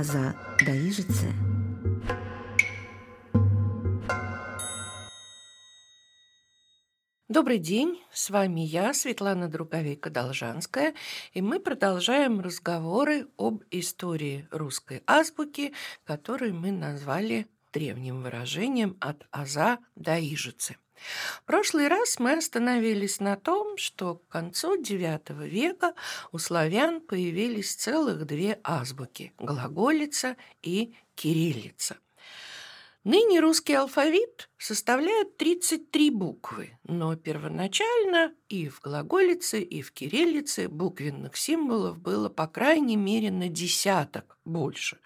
аза даижице. Добрый день, с вами я, Светлана Друговейка-Должанская, и мы продолжаем разговоры об истории русской азбуки, которую мы назвали древним выражением «от аза до ижицы». Прошлый раз мы остановились на том, что к концу IX века у славян появились целых две азбуки – глаголица и кириллица – Ныне русский алфавит составляет 33 буквы, но первоначально и в глаголице, и в кириллице буквенных символов было по крайней мере на десяток больше,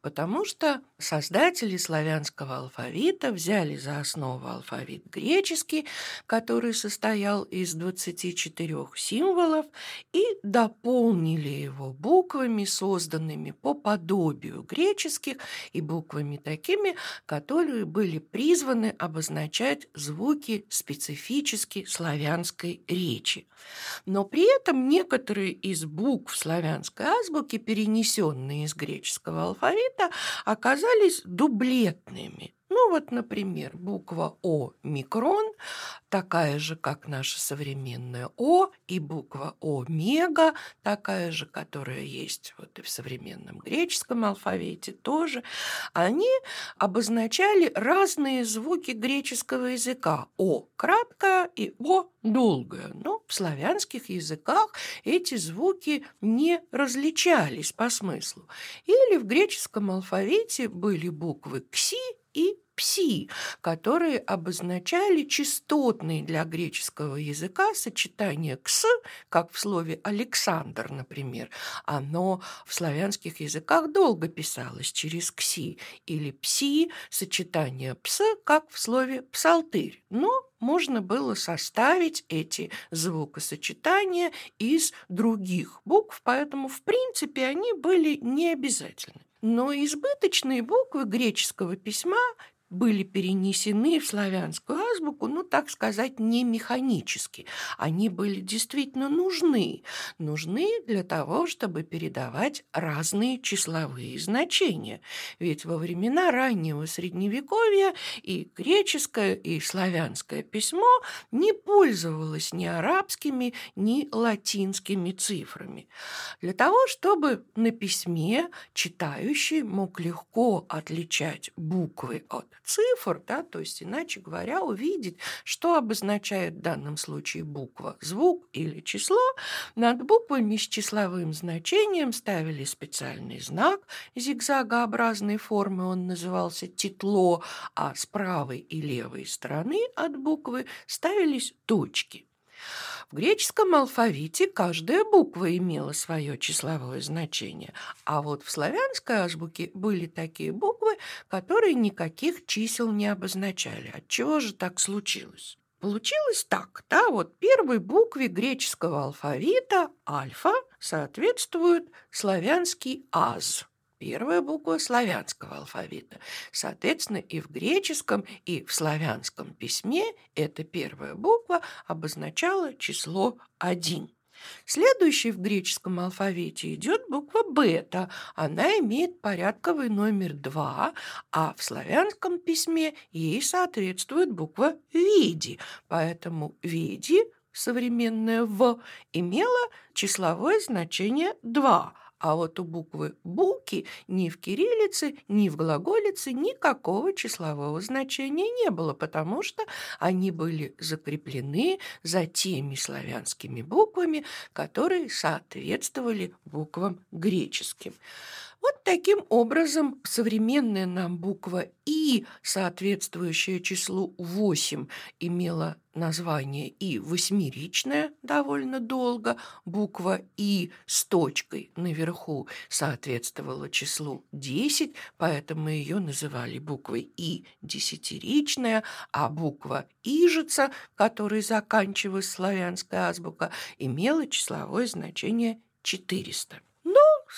потому что создатели славянского алфавита взяли за основу алфавит греческий, который состоял из 24 символов, и дополнили его буквами, созданными по подобию греческих, и буквами такими, которые были призваны обозначать звуки специфически славянской речи. Но при этом некоторые из букв славянской азбуки, перенесенные из греческого алфавита, оказались дублетными. Ну вот, например, буква О микрон, такая же, как наша современная О, и буква О мега, такая же, которая есть вот и в современном греческом алфавите тоже, они обозначали разные звуки греческого языка. О краткая и О долгая. Но в славянских языках эти звуки не различались по смыслу. Или в греческом алфавите были буквы кси и пси, которые обозначали частотные для греческого языка сочетание кс, как в слове Александр, например. Оно в славянских языках долго писалось через кси, или пси, сочетание пс, как в слове псалтырь. Но можно было составить эти звукосочетания из других букв, поэтому, в принципе, они были не обязательны. Но избыточные буквы греческого письма были перенесены в славянскую азбуку, ну, так сказать, не механически. Они были действительно нужны. Нужны для того, чтобы передавать разные числовые значения. Ведь во времена раннего Средневековья и греческое, и славянское письмо не пользовалось ни арабскими, ни латинскими цифрами. Для того, чтобы на письме читающий мог легко отличать буквы от цифр, да, то есть, иначе говоря, увидеть, что обозначает в данном случае буква, звук или число. Над буквами с числовым значением ставили специальный знак зигзагообразной формы, он назывался титло, а с правой и левой стороны от буквы ставились точки. В греческом алфавите каждая буква имела свое числовое значение, а вот в славянской азбуке были такие буквы, которые никаких чисел не обозначали. Отчего же так случилось? Получилось так, да, вот первой букве греческого алфавита альфа соответствует славянский аз – первая буква славянского алфавита. Соответственно, и в греческом, и в славянском письме эта первая буква обозначала число 1. Следующей в греческом алфавите идет буква бета. Она имеет порядковый номер 2, а в славянском письме ей соответствует буква види. Поэтому види, современная в, имела числовое значение 2, а вот у буквы «буки» ни в кириллице, ни в глаголице никакого числового значения не было, потому что они были закреплены за теми славянскими буквами, которые соответствовали буквам греческим. Вот таким образом современная нам буква «и», соответствующая числу 8, имела название «и» восьмеричное довольно долго, буква «и» с точкой наверху соответствовала числу 10, поэтому ее называли буквой «и» десятиричная, а буква «ижица», которой заканчивалась славянская азбука, имела числовое значение 400.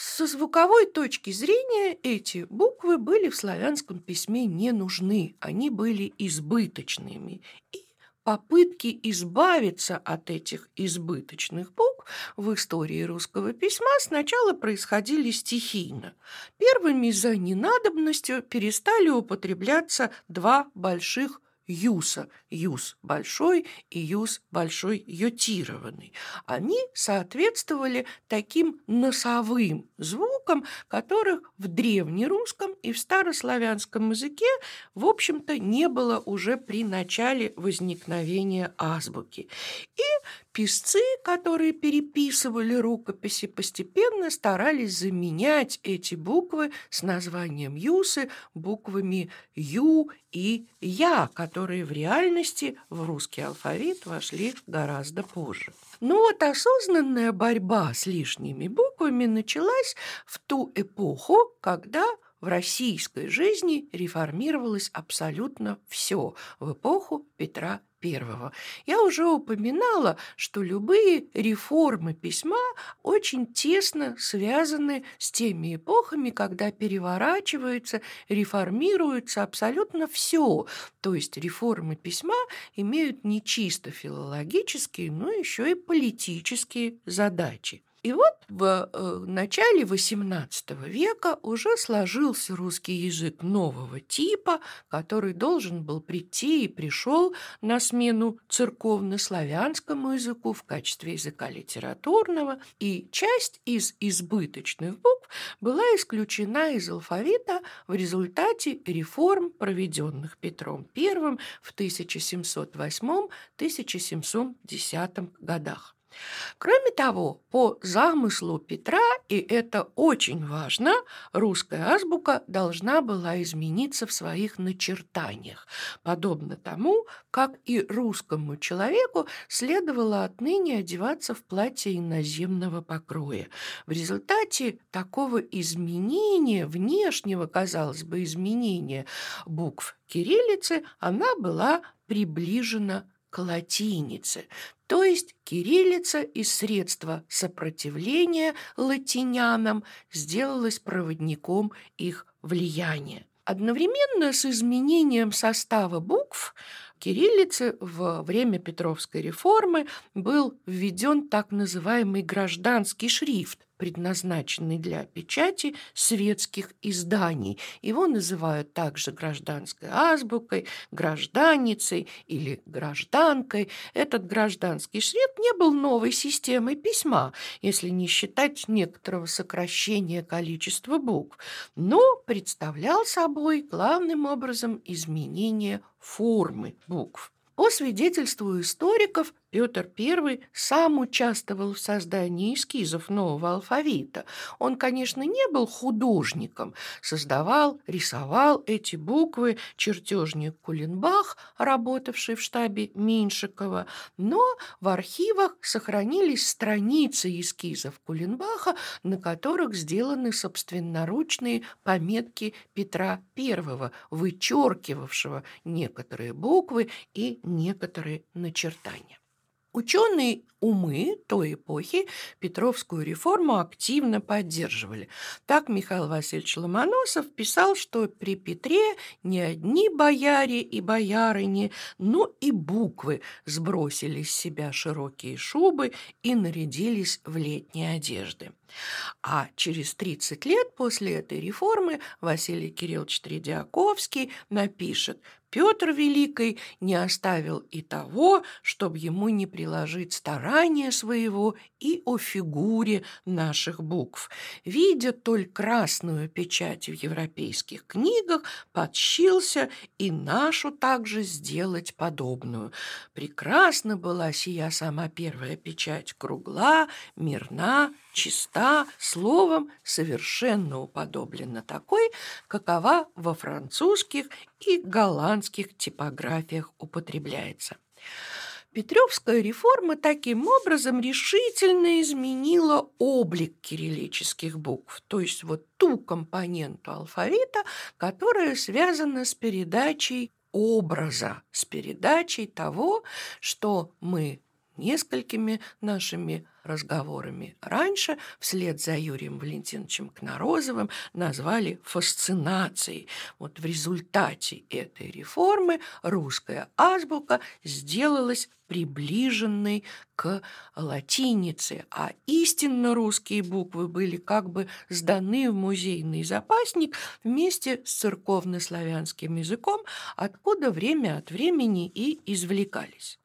Со звуковой точки зрения эти буквы были в славянском письме не нужны, они были избыточными. И попытки избавиться от этих избыточных букв в истории русского письма сначала происходили стихийно. Первыми за ненадобностью перестали употребляться два больших юса, юс большой и юс большой йотированный. Они соответствовали таким носовым звукам, которых в древнерусском и в старославянском языке, в общем-то, не было уже при начале возникновения азбуки. И Писцы, которые переписывали рукописи, постепенно старались заменять эти буквы с названием «юсы» буквами «ю» и «я», которые в реальности в русский алфавит вошли гораздо позже. Но ну вот осознанная борьба с лишними буквами началась в ту эпоху, когда в российской жизни реформировалось абсолютно все в эпоху Петра I. Я уже упоминала, что любые реформы письма очень тесно связаны с теми эпохами, когда переворачивается, реформируется абсолютно все. То есть реформы письма имеют не чисто филологические, но еще и политические задачи. И вот в э, начале XVIII века уже сложился русский язык нового типа, который должен был прийти и пришел на смену церковно-славянскому языку в качестве языка литературного, и часть из избыточных букв была исключена из алфавита в результате реформ, проведенных Петром I в 1708-1710 годах. Кроме того, по замыслу Петра, и это очень важно, русская азбука должна была измениться в своих начертаниях, подобно тому, как и русскому человеку следовало отныне одеваться в платье иноземного покроя. В результате такого изменения, внешнего, казалось бы, изменения букв кириллицы, она была приближена к латинице, то есть кириллица из средства сопротивления латинянам сделалась проводником их влияния. Одновременно с изменением состава букв кириллицы во время Петровской реформы был введен так называемый гражданский шрифт, предназначенный для печати светских изданий. Его называют также гражданской азбукой, гражданицей или гражданкой. Этот гражданский шрифт не был новой системой письма, если не считать некоторого сокращения количества букв, но представлял собой главным образом изменение формы букв. По свидетельству историков, Петр I сам участвовал в создании эскизов нового алфавита. Он, конечно, не был художником, создавал, рисовал эти буквы чертежник Кулинбах, работавший в штабе Меньшикова, но в архивах сохранились страницы эскизов Кулинбаха, на которых сделаны собственноручные пометки Петра I, вычеркивавшего некоторые буквы и некоторые начертания. Ученые умы той эпохи Петровскую реформу активно поддерживали. Так Михаил Васильевич Ломоносов писал, что при Петре не одни бояре и боярыни, но и буквы сбросили с себя широкие шубы и нарядились в летние одежды. А через 30 лет после этой реформы Василий Кириллович Тредиаковский напишет Петр Великий не оставил и того, чтобы ему не приложить старания своего и о фигуре наших букв. Видя только красную печать в европейских книгах, подщился и нашу также сделать подобную. Прекрасна была сия сама первая печать, кругла, мирна, чиста, словом, совершенно уподоблена такой, какова во французских и голландских типографиях употребляется. Петревская реформа таким образом решительно изменила облик кириллических букв, то есть вот ту компоненту алфавита, которая связана с передачей образа, с передачей того, что мы несколькими нашими разговорами раньше, вслед за Юрием Валентиновичем Кнорозовым, назвали фасцинацией. Вот в результате этой реформы русская азбука сделалась приближенной к латинице, а истинно русские буквы были как бы сданы в музейный запасник вместе с церковно-славянским языком, откуда время от времени и извлекались.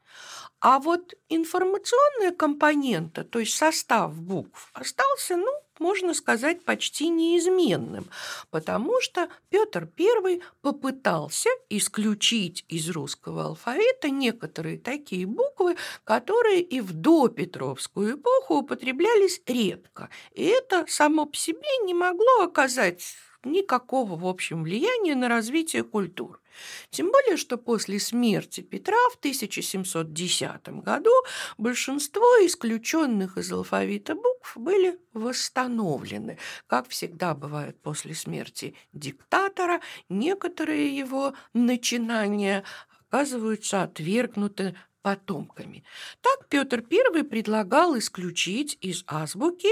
А вот информационная компонента, то есть состав букв, остался, ну, можно сказать, почти неизменным, потому что Петр I попытался исключить из русского алфавита некоторые такие буквы, которые и в допетровскую эпоху употреблялись редко. И это само по себе не могло оказать никакого, в общем, влияния на развитие культур. Тем более, что после смерти Петра в 1710 году большинство исключенных из алфавита букв были восстановлены. Как всегда бывает после смерти диктатора, некоторые его начинания оказываются отвергнуты потомками. Так Петр I предлагал исключить из азбуки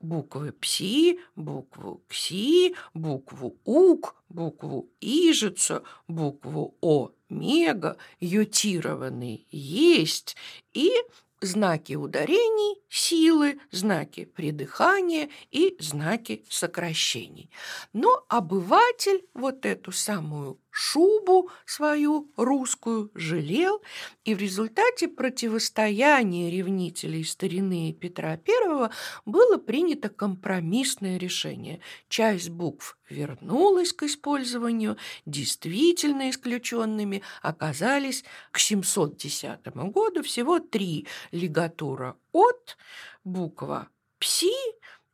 буквы «пси», букву «кси», букву «ук», букву «ижица», букву «о», ютированный «есть» и знаки ударений, силы, знаки придыхания и знаки сокращений. Но обыватель вот эту самую шубу свою русскую жалел, и в результате противостояния ревнителей старины Петра I было принято компромиссное решение. Часть букв вернулась к использованию, действительно исключенными оказались к 710 году всего три лигатура «от», буква «пси»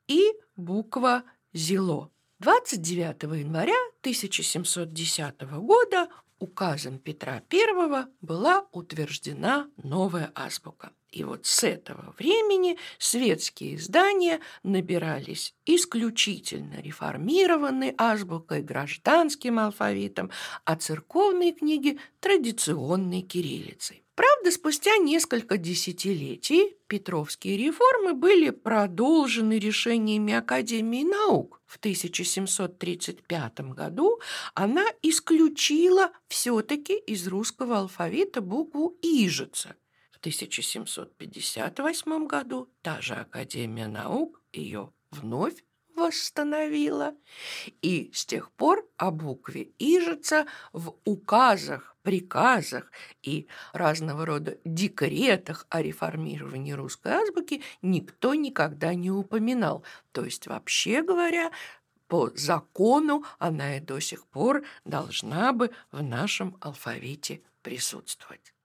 и буква «зело». 29 января 1710 года указом Петра I была утверждена новая азбука. И вот с этого времени светские издания набирались исключительно реформированной азбукой, гражданским алфавитом, а церковные книги – традиционной кириллицей. Правда, спустя несколько десятилетий Петровские реформы были продолжены решениями Академии наук. В 1735 году она исключила все-таки из русского алфавита букву «ижица». В 1758 году та же Академия наук ее вновь восстановила. И с тех пор о букве «ижица» в указах, приказах и разного рода декретах о реформировании русской азбуки никто никогда не упоминал. То есть, вообще говоря, по закону она и до сих пор должна бы в нашем алфавите присутствовать.